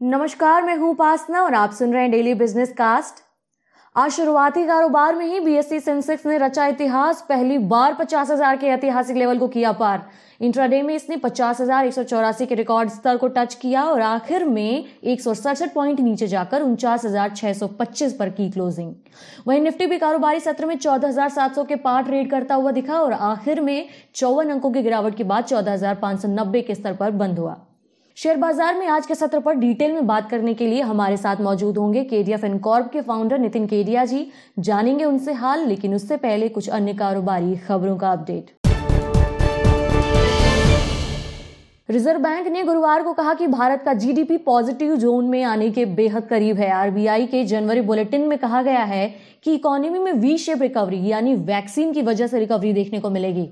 नमस्कार, मैं हूँ उपासना और आप सुन रहे हैं डेली बिज़नेस कास्ट आज शुरुआती कारोबार में ही बीएससी सेंसेक्स ने रचा इतिहास, पहली बार पचास हज़ार के ऐतिहासिक लेवल को किया पार। इंट्राडे में इसने पचास हज़ार एक सौ चौरासी के रिकॉर्ड स्तर को टच किया और आखिर में एक सौ सड़सठ पॉइंट नीचे जाकर उनचास हज़ार छह सौ पच्चीस पर की क्लोजिंग। वहीं निफ्टी भी कारोबारी सत्र में चौदह हज़ार सात सौ के पार ट्रेड करता हुआ दिखा और आखिर में चौवन अंकों की गिरावट के बाद चौदह हज़ार पाँच सौ नब्बे के स्तर पर बंद हुआ। शेयर बाज़ार में आज के सत्र पर डिटेल में बात करने के लिए हमारे साथ मौजूद होंगे केडिया फिनकॉर्प के फाउंडर नितिन केडिया जी। जानेंगे उनसे हाल, लेकिन उससे पहले कुछ अन्य कारोबारी खबरों का अपडेट रिज़र्व बैंक ने गुरुवार को कहा कि भारत का जीडीपी पॉजिटिव जोन में आने के बेहद करीब है। आरबीआई के जनवरी बुलेटिन में कहा गया है कि इकोनॉमी में वी शेप रिकवरी यानी वैक्सीन की वजह से रिकवरी देखने को मिलेगी।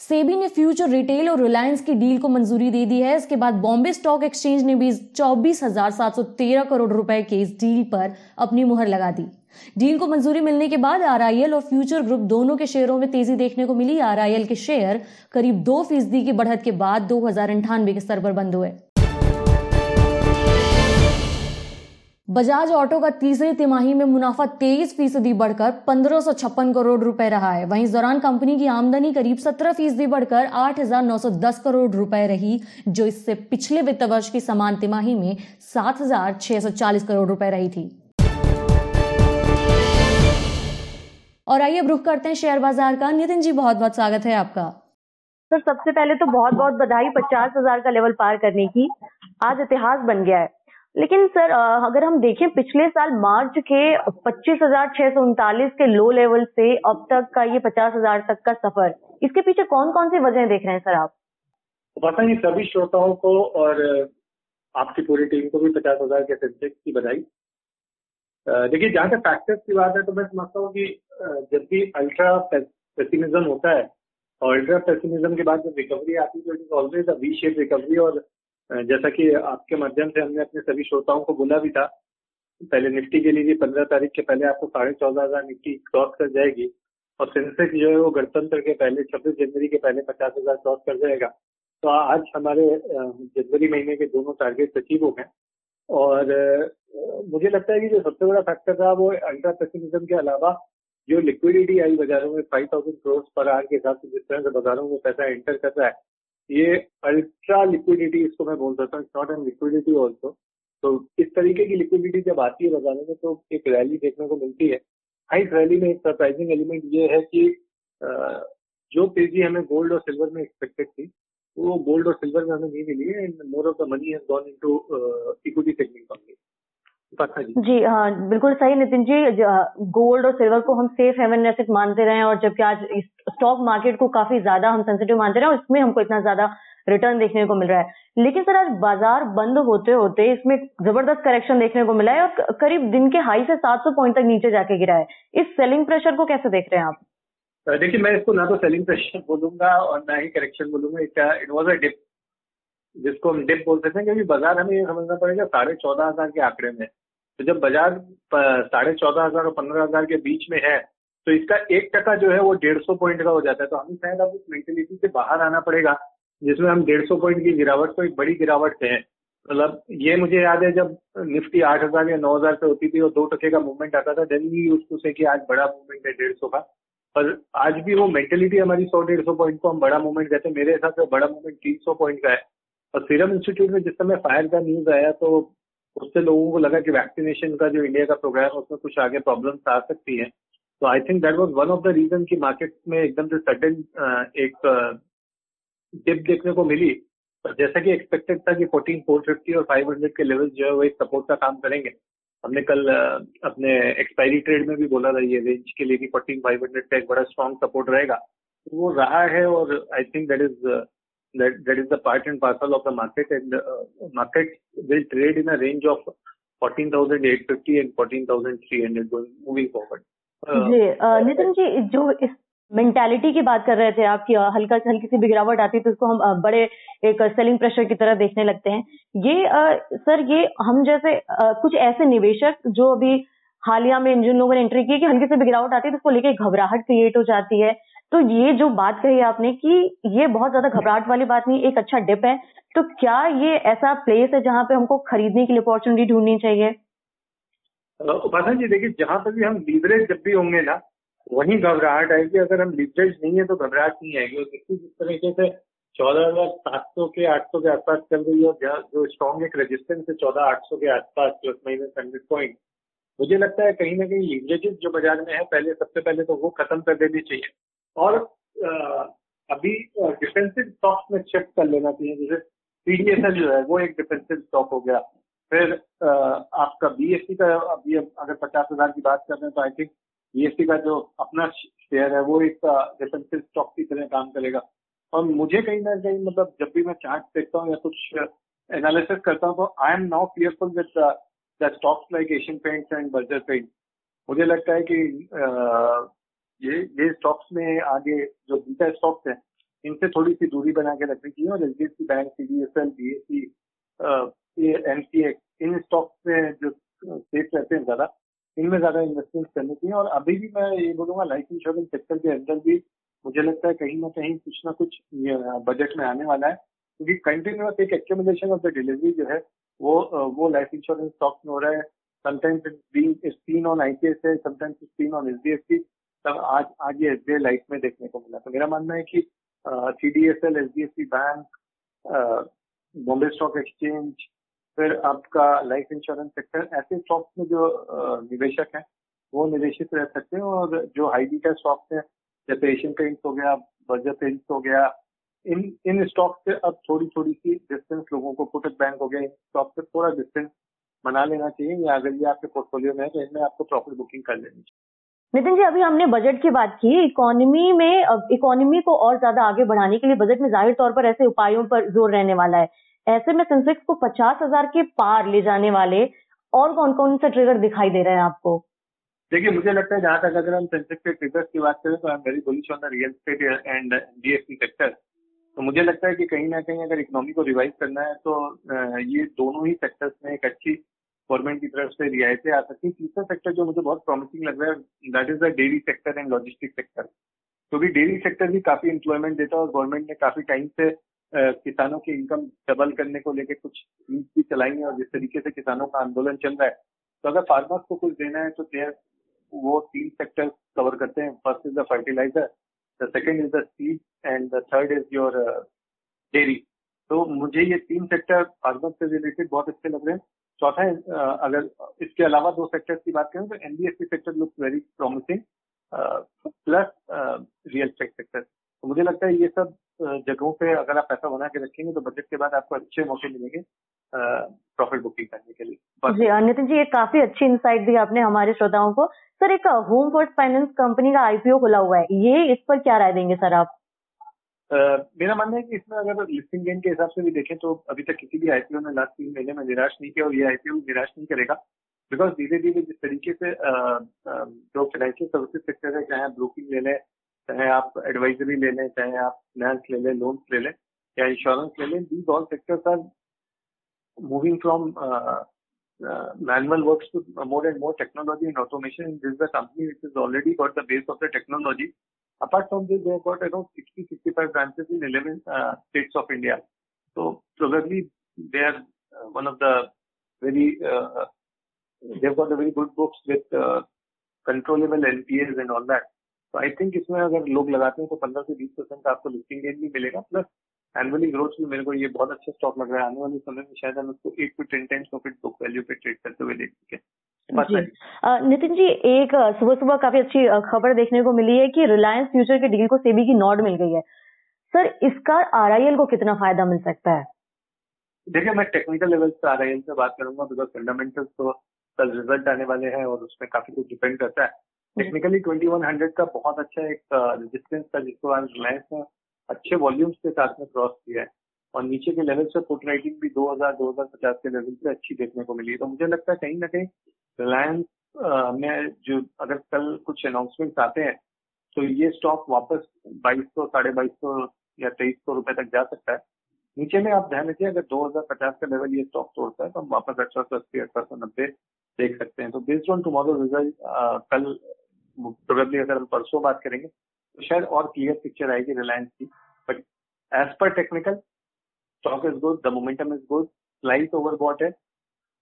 सेबी ने फ्यूचर रिटेल और रिलायंस की डील को मंजूरी दे दी है। इसके बाद बॉम्बे स्टॉक एक्सचेंज ने भी चौबीस हज़ार सात सौ तेरह करोड़ रुपए के इस डील पर अपनी मुहर लगा दी। डील को मंजूरी मिलने के बाद आरआईएल और फ्यूचर ग्रुप दोनों के शेयरों में तेज़ी देखने को मिली। आरआईएल के शेयर करीब दो फ़ीसदी की बढ़त के बाद दो हज़ार के स्तर पर बंद हुए। बजाज ऑटो का तीसरी तिमाही में मुनाफा तेईस फ़ीसदी बढ़कर पंद्रह करोड़ रुपए रहा है। वहीं इस दौरान कंपनी की आमदनी करीब सत्रह फ़ीसदी बढ़कर आठ हज़ार नौ सौ दस करोड़ रुपए रही, जो इससे पिछले वित्त वर्ष की समान तिमाही में सात हज़ार छह सौ चालीस करोड़ रुपए रही थी। और आइए अब रुख करते हैं शेयर बाज़ार का। नितिन जी, बहुत बहुत स्वागत है आपका। सर, सबसे पहले तो बहुत बहुत बधाई पचास हज़ार का लेवल पार करने की। आज इतिहास बन गया है। लेकिन सर अगर हम देखें पिछले साल मार्च के पच्चीस हज़ार छह सौ उनतालीस के लो लेवल से अब तक का ये पचास हज़ार तक का सफ़र, इसके पीछे कौन कौन सी वजह देख रहे हैं सर आप? पता नहीं सभी श्रोताओं को और आपकी पूरी टीम को भी पचास हज़ार के सेंसेक्स की बधाई। देखिए, जहाँ तक फैक्टर्स की बात है तो मैं समझता हूँ कि जब भी अल्ट्रा पेसिमिज्म होता है, और अल्ट्रा पेसिमिज्म के बाद जब रिकवरी आती है तो it is always a V shape recovery और जैसा कि आपके माध्यम से हमने अपने सभी श्रोताओं को बोला भी था। पहले निफ्टी के लिए पंद्रह तारीख के पहले आपको साढ़े चौदह हज़ार निफ्टी क्रॉस कर जाएगी और सेंसेक्स जो है वो गणतंत्र के पहले, छब्बीस जनवरी के पहले पचास हज़ार क्रॉस कर जाएगा। तो आज हमारे जनवरी महीने के दोनों टारगेट अचीव हो गए और मुझे लगता है कि जो सबसे बड़ा फैक्टर था वो अल्ट्रा पेसिमिज्म के अलावा जो लिक्विडिटी आई बाजारों में फाइव थाउज़ेंड करोड़ पर आर के हिसाब से जिस तरह से बाजारों में पैसा एंटर कर रहा है ये अल्ट्रा लिक्विडिटी इसको मैं बोल सकता हूँ नॉट एन लिक्विडिटी ऑल्सो तो इस तरीके की लिक्विडिटी जब आती है बाजारों में तो एक रैली देखने को मिलती है। हाई रैली में एक सरप्राइजिंग एलिमेंट ये है कि जो तेज़ी हमें गोल्ड और सिल्वर में एक्सपेक्टेड थी, वो गोल्ड और सिल्वर में हमें नहीं मिली है and more of the money has gone into equity segment only जी हाँ बिल्कुल सही नितिन जी गोल्ड और सिल्वर को हम सेफ़ हेवन एसेट मानते रहे हैं और जबकि आज स्टॉक मार्केट को काफ़ी ज़्यादा हम सेंसिटिव मानते रहे और इसमें हमको इतना ज़्यादा रिटर्न देखने को मिल रहा है। लेकिन सर आज बाज़ार बंद होते होते इसमें ज़बरदस्त करेक्शन देखने को मिला है और करीब दिन के हाई से 700 पॉइंट तक नीचे जाके गिरा है। इस सेलिंग प्रेशर को कैसे देख रहे हैं आप? देखिए मैं इसको ना तो सेलिंग प्रेशर बोलूँगा और ना ही करेक्शन बोलूँगा। इट वॉज़ अ डिप जिसको हम डिप बोल सकते हैं क्योंकि बाज़ार हमें ये समझना पड़ेगा साढ़े चौदह हज़ार के आंकड़े में। तो जब बाज़ार साढ़े चौदह हज़ार और पंद्रह हज़ार के बीच में है तो इसका एक टका जो है वो डेढ़ सौ पॉइंट का हो जाता है। तो हमें शायद अब उस मेंटेलिटी से बाहर आना पड़ेगा, जिसमें हम डेढ़ सौ पॉइंट की गिरावट को एक बड़ी गिरावट से है। मतलब ये मुझे याद है जब निफ्टी आठ हज़ार या नौ हज़ार पे होती थी और दो टके का मूवमेंट आता था देन वी यूज़ से कि आज बड़ा मूवमेंट है डेढ़ सौ का। पर आज भी वो मेंटेलिटी हमारी सौ डेढ़ सौ पॉइंट को हम बड़ा मूवमेंट कहते हैं। मेरे हिसाब से बड़ा मूवमेंट तीन सौ पॉइंट का है। और सीरम इंस्टीट्यूट में जिस समय फायर का न्यूज़ आया तो उससे लोगों को लगा कि वैक्सीनेशन का जो इंडिया का प्रोग्राम है, उसमें कुछ आगे प्रॉब्लम्स आ सकती है। तो I think that was one of the reason कि मार्केट में एकदम से सडन एक डिप देखने को मिली। जैसा कि एक्सपेक्टेड था कि फोर्टीन फोर फिफ्टी और फाइव हंड्रेड के लेवल जो है वो एक सपोर्ट का काम करेंगे। हमने कल अपने एक्सपायरी ट्रेड में भी बोला था ये रेंज के लिए कि फोर्टीन फाइव हंड्रेड का एक बड़ा स्ट्रॉन्ग सपोर्ट रहेगा। तो वो रहा है और I think that is that that is the part and parcel of the market and uh, market will trade in a range of 14,850 and 14,300 going moving forward. जी नितिन जी जो इस मेंटालिटी की बात कर रहे थे आप कि हल्का हल्की सी भी गिरावट आती है तो उसको हम बड़े एक सेलिंग प्रेशर की तरह देखने लगते हैं ये आ, सर ये हम जैसे आ, कुछ ऐसे निवेशक जो अभी हालिया में जिन लोगों ने एंट्री की कि हल्की से गिरावट आती है तो उसको लेके घबराहट क्रिएट हो जाती है तो ये जो बात कही आपने कि ये बहुत ज़्यादा घबराहट वाली बात नहीं, एक अच्छा डिप है तो क्या ये ऐसा प्लेस है जहाँ पे हमको खरीदने के लिए अपॉर्चुनिटी ढूंढनी चाहिए? उपासना जी, देखिए, जहाँ पर भी हम लीवरेज जब भी होंगे ना, वहीं घबराहट आएगी। अगर हम लीवरेज नहीं है तो घबराहट नहीं आएगी। और देखिए, जिस तरीके से चौदह हज़ार सात सौ के आठ सौ के आसपास चल रही है, और जो स्ट्रॉन्ग एक रेजिस्टेंस है चौदह आठ सौ के आसपास प्लस माइनस हंड्रेड पॉइंट मुझे लगता है कहीं ना कहीं लीवरेजेस जो बाज़ार में है, पहले, सबसे पहले तो वो खत्म कर देनी चाहिए। और अभी डिफेंसिव स्टॉक्स में शिफ्ट कर लेना चाहिए। जैसे सीडीएसएल जो है, वो एक डिफेंसिव स्टॉक हो गया। फिर आपका बीएससी का, अभी अगर पचास हज़ार की बात कर रहे हैं तो आई थिंक बीएससी का जो अपना शेयर है, वो एक डिफेंसिव स्टॉक की तरह काम करेगा। और मुझे कहीं ना कहीं मतलब जब भी मैं चार्ट देखता हूँ या कुछ एनालिसिस करता हूँ तो I am now cheerful with the stocks like Asian Paints and Berger paint मुझे लगता है कि ये ये स्टॉक्स में आगे जो बीटा स्टॉक्स हैं, इनसे थोड़ी सी दूरी बना के रखनी चाहिए और H D F C bank C D S L B S C M C इन स्टॉक्स में जो सेफ़ रहते हैं ज़्यादा, इनमें ज़्यादा इन्वेस्टमेंट करनी चाहिए और अभी भी मैं ये बोलूँगा लाइफ इंश्योरेंस सेक्टर के अंदर भी मुझे लगता है कहीं ना कहीं कुछ ना कुछ बजट में आने वाला है। क्योंकि कंटिन्यूस एक एक्यूमुलेशन ऑफ़ द डिलीवरी जो है, वो वो लाइफ इंश्योरेंस स्टॉक में हो रहा है। Sometimes it's seen on ICICI sometimes it's seen on HDFC तब आज आज ये एसबीआई लाइफ में देखने को मिला। तो मेरा मानना है कि C D S L H D F C bank Bombay stock exchange फिर आपका लाइफ इंश्योरेंस सेक्टर ऐसे स्टॉक्स में जो निवेशक हैं, वो निवेशित रह सकते हैं और जो हाई बीटा स्टॉक्स हैं, जैसे एशियन पेंट्स हो गया बर्जर पेंट्स हो गया, इन इन स्टॉक से अब थोड़ी थोड़ी सी डिस्टेंस लोगों को कोटक बैंक हो गया, इन स्टॉक से थोड़ा डिस्टेंस बना लेना चाहिए या अगर ये आपके पोर्टफोलियो में है तो इनमें आपको प्रॉफिट बुकिंग कर लेनी चाहिए। नितिन जी, अभी हमने बजट की बात की इकोनॉमी में इकोनॉमी को और ज़्यादा आगे बढ़ाने के लिए बजट में ज़ाहिर तौर पर ऐसे उपायों पर ज़ोर रहने वाला है। ऐसे में सेंसेक्स को पचास हज़ार के पार ले जाने वाले और कौन कौन से ट्रिगर दिखाई दे रहे हैं आपको? देखिए, मुझे लगता है जहाँ तक अगर हम सेंसेक्स के ट्रिगर्स की बात करें तो I am very bullish on the real estate and DFC sector तो मुझे लगता है कि कहीं ना कहीं अगर इकोनॉमी को रिवाइव करना है तो ये दोनों ही सेक्टर्स में एक अच्छी गवर्नमेंट की तरफ़ से रियायतें आ सकती है तीसरा सेक्टर जो मुझे बहुत प्रॉमिसिंग लग रहा है that is the dairy sector and logistic sector क्योंकि डेयरी सेक्टर भी काफ़ी एम्प्लॉयमेंट देता है और गवर्नमेंट ने काफ़ी टाइम से किसानों की इनकम डबल करने को लेकर कुछ स्कीम्स भी चलाई है और जिस तरीके से किसानों का आंदोलन चल रहा है। तो अगर फार्मर्स को कुछ देना है तो देर वो तीन सेक्टर कवर करते हैं। First is the fertiliser the second is the seed and the third is your dairy तो मुझे ये तीन सेक्टर फार्मर से रिलेटेड बहुत अच्छे लग रहे हैं। चौथा अगर इसके अलावा दो सेक्टर्स की बात करें तो NBFC sector looks very promising plus real estate sector तो मुझे लगता है ये सब जगहों पे अगर आप पैसा बना के रखेंगे तो बजट के बाद आपको अच्छे मौके मिलेंगे प्रॉफिट बुकिंग करने के लिए। जी नितिन जी, एक काफ़ी अच्छी इंसाइट दी आपने हमारे श्रोताओं को। सर, एक होम फ़र्स्ट फाइनेंस कंपनी का आईपीओ खुला हुआ है। ये इस पर क्या राय देंगे, सर आप? मेरा मानना है कि इसमें अगर लिस्टिंग गेन के हिसाब से भी देखें तो अभी तक किसी भी आईपीओ ने लास्ट तीन महीने में निराश नहीं किया और ये आईपीओ निराश नहीं करेगा बिकॉज़ धीरे धीरे जिस तरीके से जो फाइनेंशियल सर्विसेज़ सेक्टर है, चाहे आप ब्रोकिंग ले लें, चाहे आप एडवाइजरी ले लें, चाहे आप फाइनेंस ले लें लोन्स ले लें, या इंश्योरेंस ले लें these all sectors are moving from manual works to more and more technology and automation. This is a company which has already the base of the technology. Apart from this, they have got around 60, 65 branches in 11 uh, states of India. So probably they are uh, one of the very, uh, they've got a very good books with uh, controllable NPAs and all that. तो I think इसमें अगर लोग लगाते हैं तो 15 से 20 percent आपको listing gain भी मिलेगा प्लस एनुअली ग्रोथ भी मेरे को ये बहुत अच्छा स्टॉक लग रहा है आने वाले समय में शायद हम उसको eight to ten times profit book value पे ट्रेड करते हुए देख सके नितिन जी एक सुबह सुबह काफ़ी अच्छी खबर देखने को मिली है कि रिलायंस फ्यूचर के डील को सेबी की नॉड मिल गई है। सर इसका आरआईएल को कितना फ़ायदा मिल सकता है? देखिए मैं टेक्निकल लेवल से आरआईएल से बात करूँगा बिकॉज़ फंडामेंटल्स तो कल रिज़ल्ट आने वाले हैं और उसमें काफ़ी कुछ डिपेंड करता है। टेक्निकली ट्वेंटी वन हंड्रेड का बहुत अच्छा एक रेजिस्टेंस था जिसको आज रिलायंस ने अच्छे वॉल्यूम्स के साथ में क्रॉस किया है। और नीचे के लेवल से फुट राइटिंग भी 2000 2050 के लेवल से अच्छी देखने को मिली तो मुझे लगता है कहीं ना कहीं रिलायंस में जो अगर कल कुछ अनाउंसमेंट आते हैं तो ये स्टॉक वापस बाईस सौ, साढ़े बाईस सौ या तेईस सौ रुपए तक जा सकता है। नीचे में आप ध्यान रखिए, अगर 2050 का लेवल ये स्टॉक तोड़ता है तो हम वापस अठारह सौ अस्सी अठारह सौ नब्बे देख सकते हैं। तो बेस्ड ऑन टुमारो रिज़ल्ट कल प्रोबेबली अगर हम परसों बात करेंगे तो शायद और क्लियर पिक्चर आएगी रिलायंस की। But as per technical stock is good the momentum is good slice overbought है।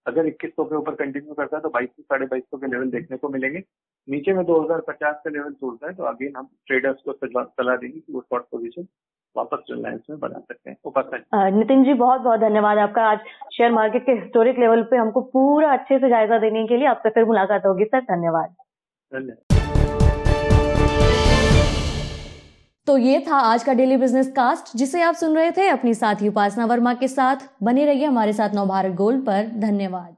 अगर इक्कीस सौ के ऊपर कंटिन्यू करता है तो बाईस सौ साढ़े बाईस सौ के लेवल देखने को मिलेंगे। नीचे में 2050 का लेवल टूटता है तो अगेन हम ट्रेडर्स को सलाह देंगे कि वो शॉर्ट पोजीशन वापस रिलायंस में बना सकते हैं। उपासना नितिन जी बहुत बहुत धन्यवाद आपका। आज शेयर मार्केट के हिस्टोरिक लेवल पे हमको पूरा अच्छे से जायजा देने के लिए आपसे फिर मुलाकात होगी सर धन्यवाद। धन्यवाद। तो ये था आज का डेली बिज़नेस कास्ट जिसे आप सुन रहे थे अपनी साथी उपासना वर्मा के साथ। बने रहिए हमारे साथ नवभारत गोल्ड पर। धन्यवाद।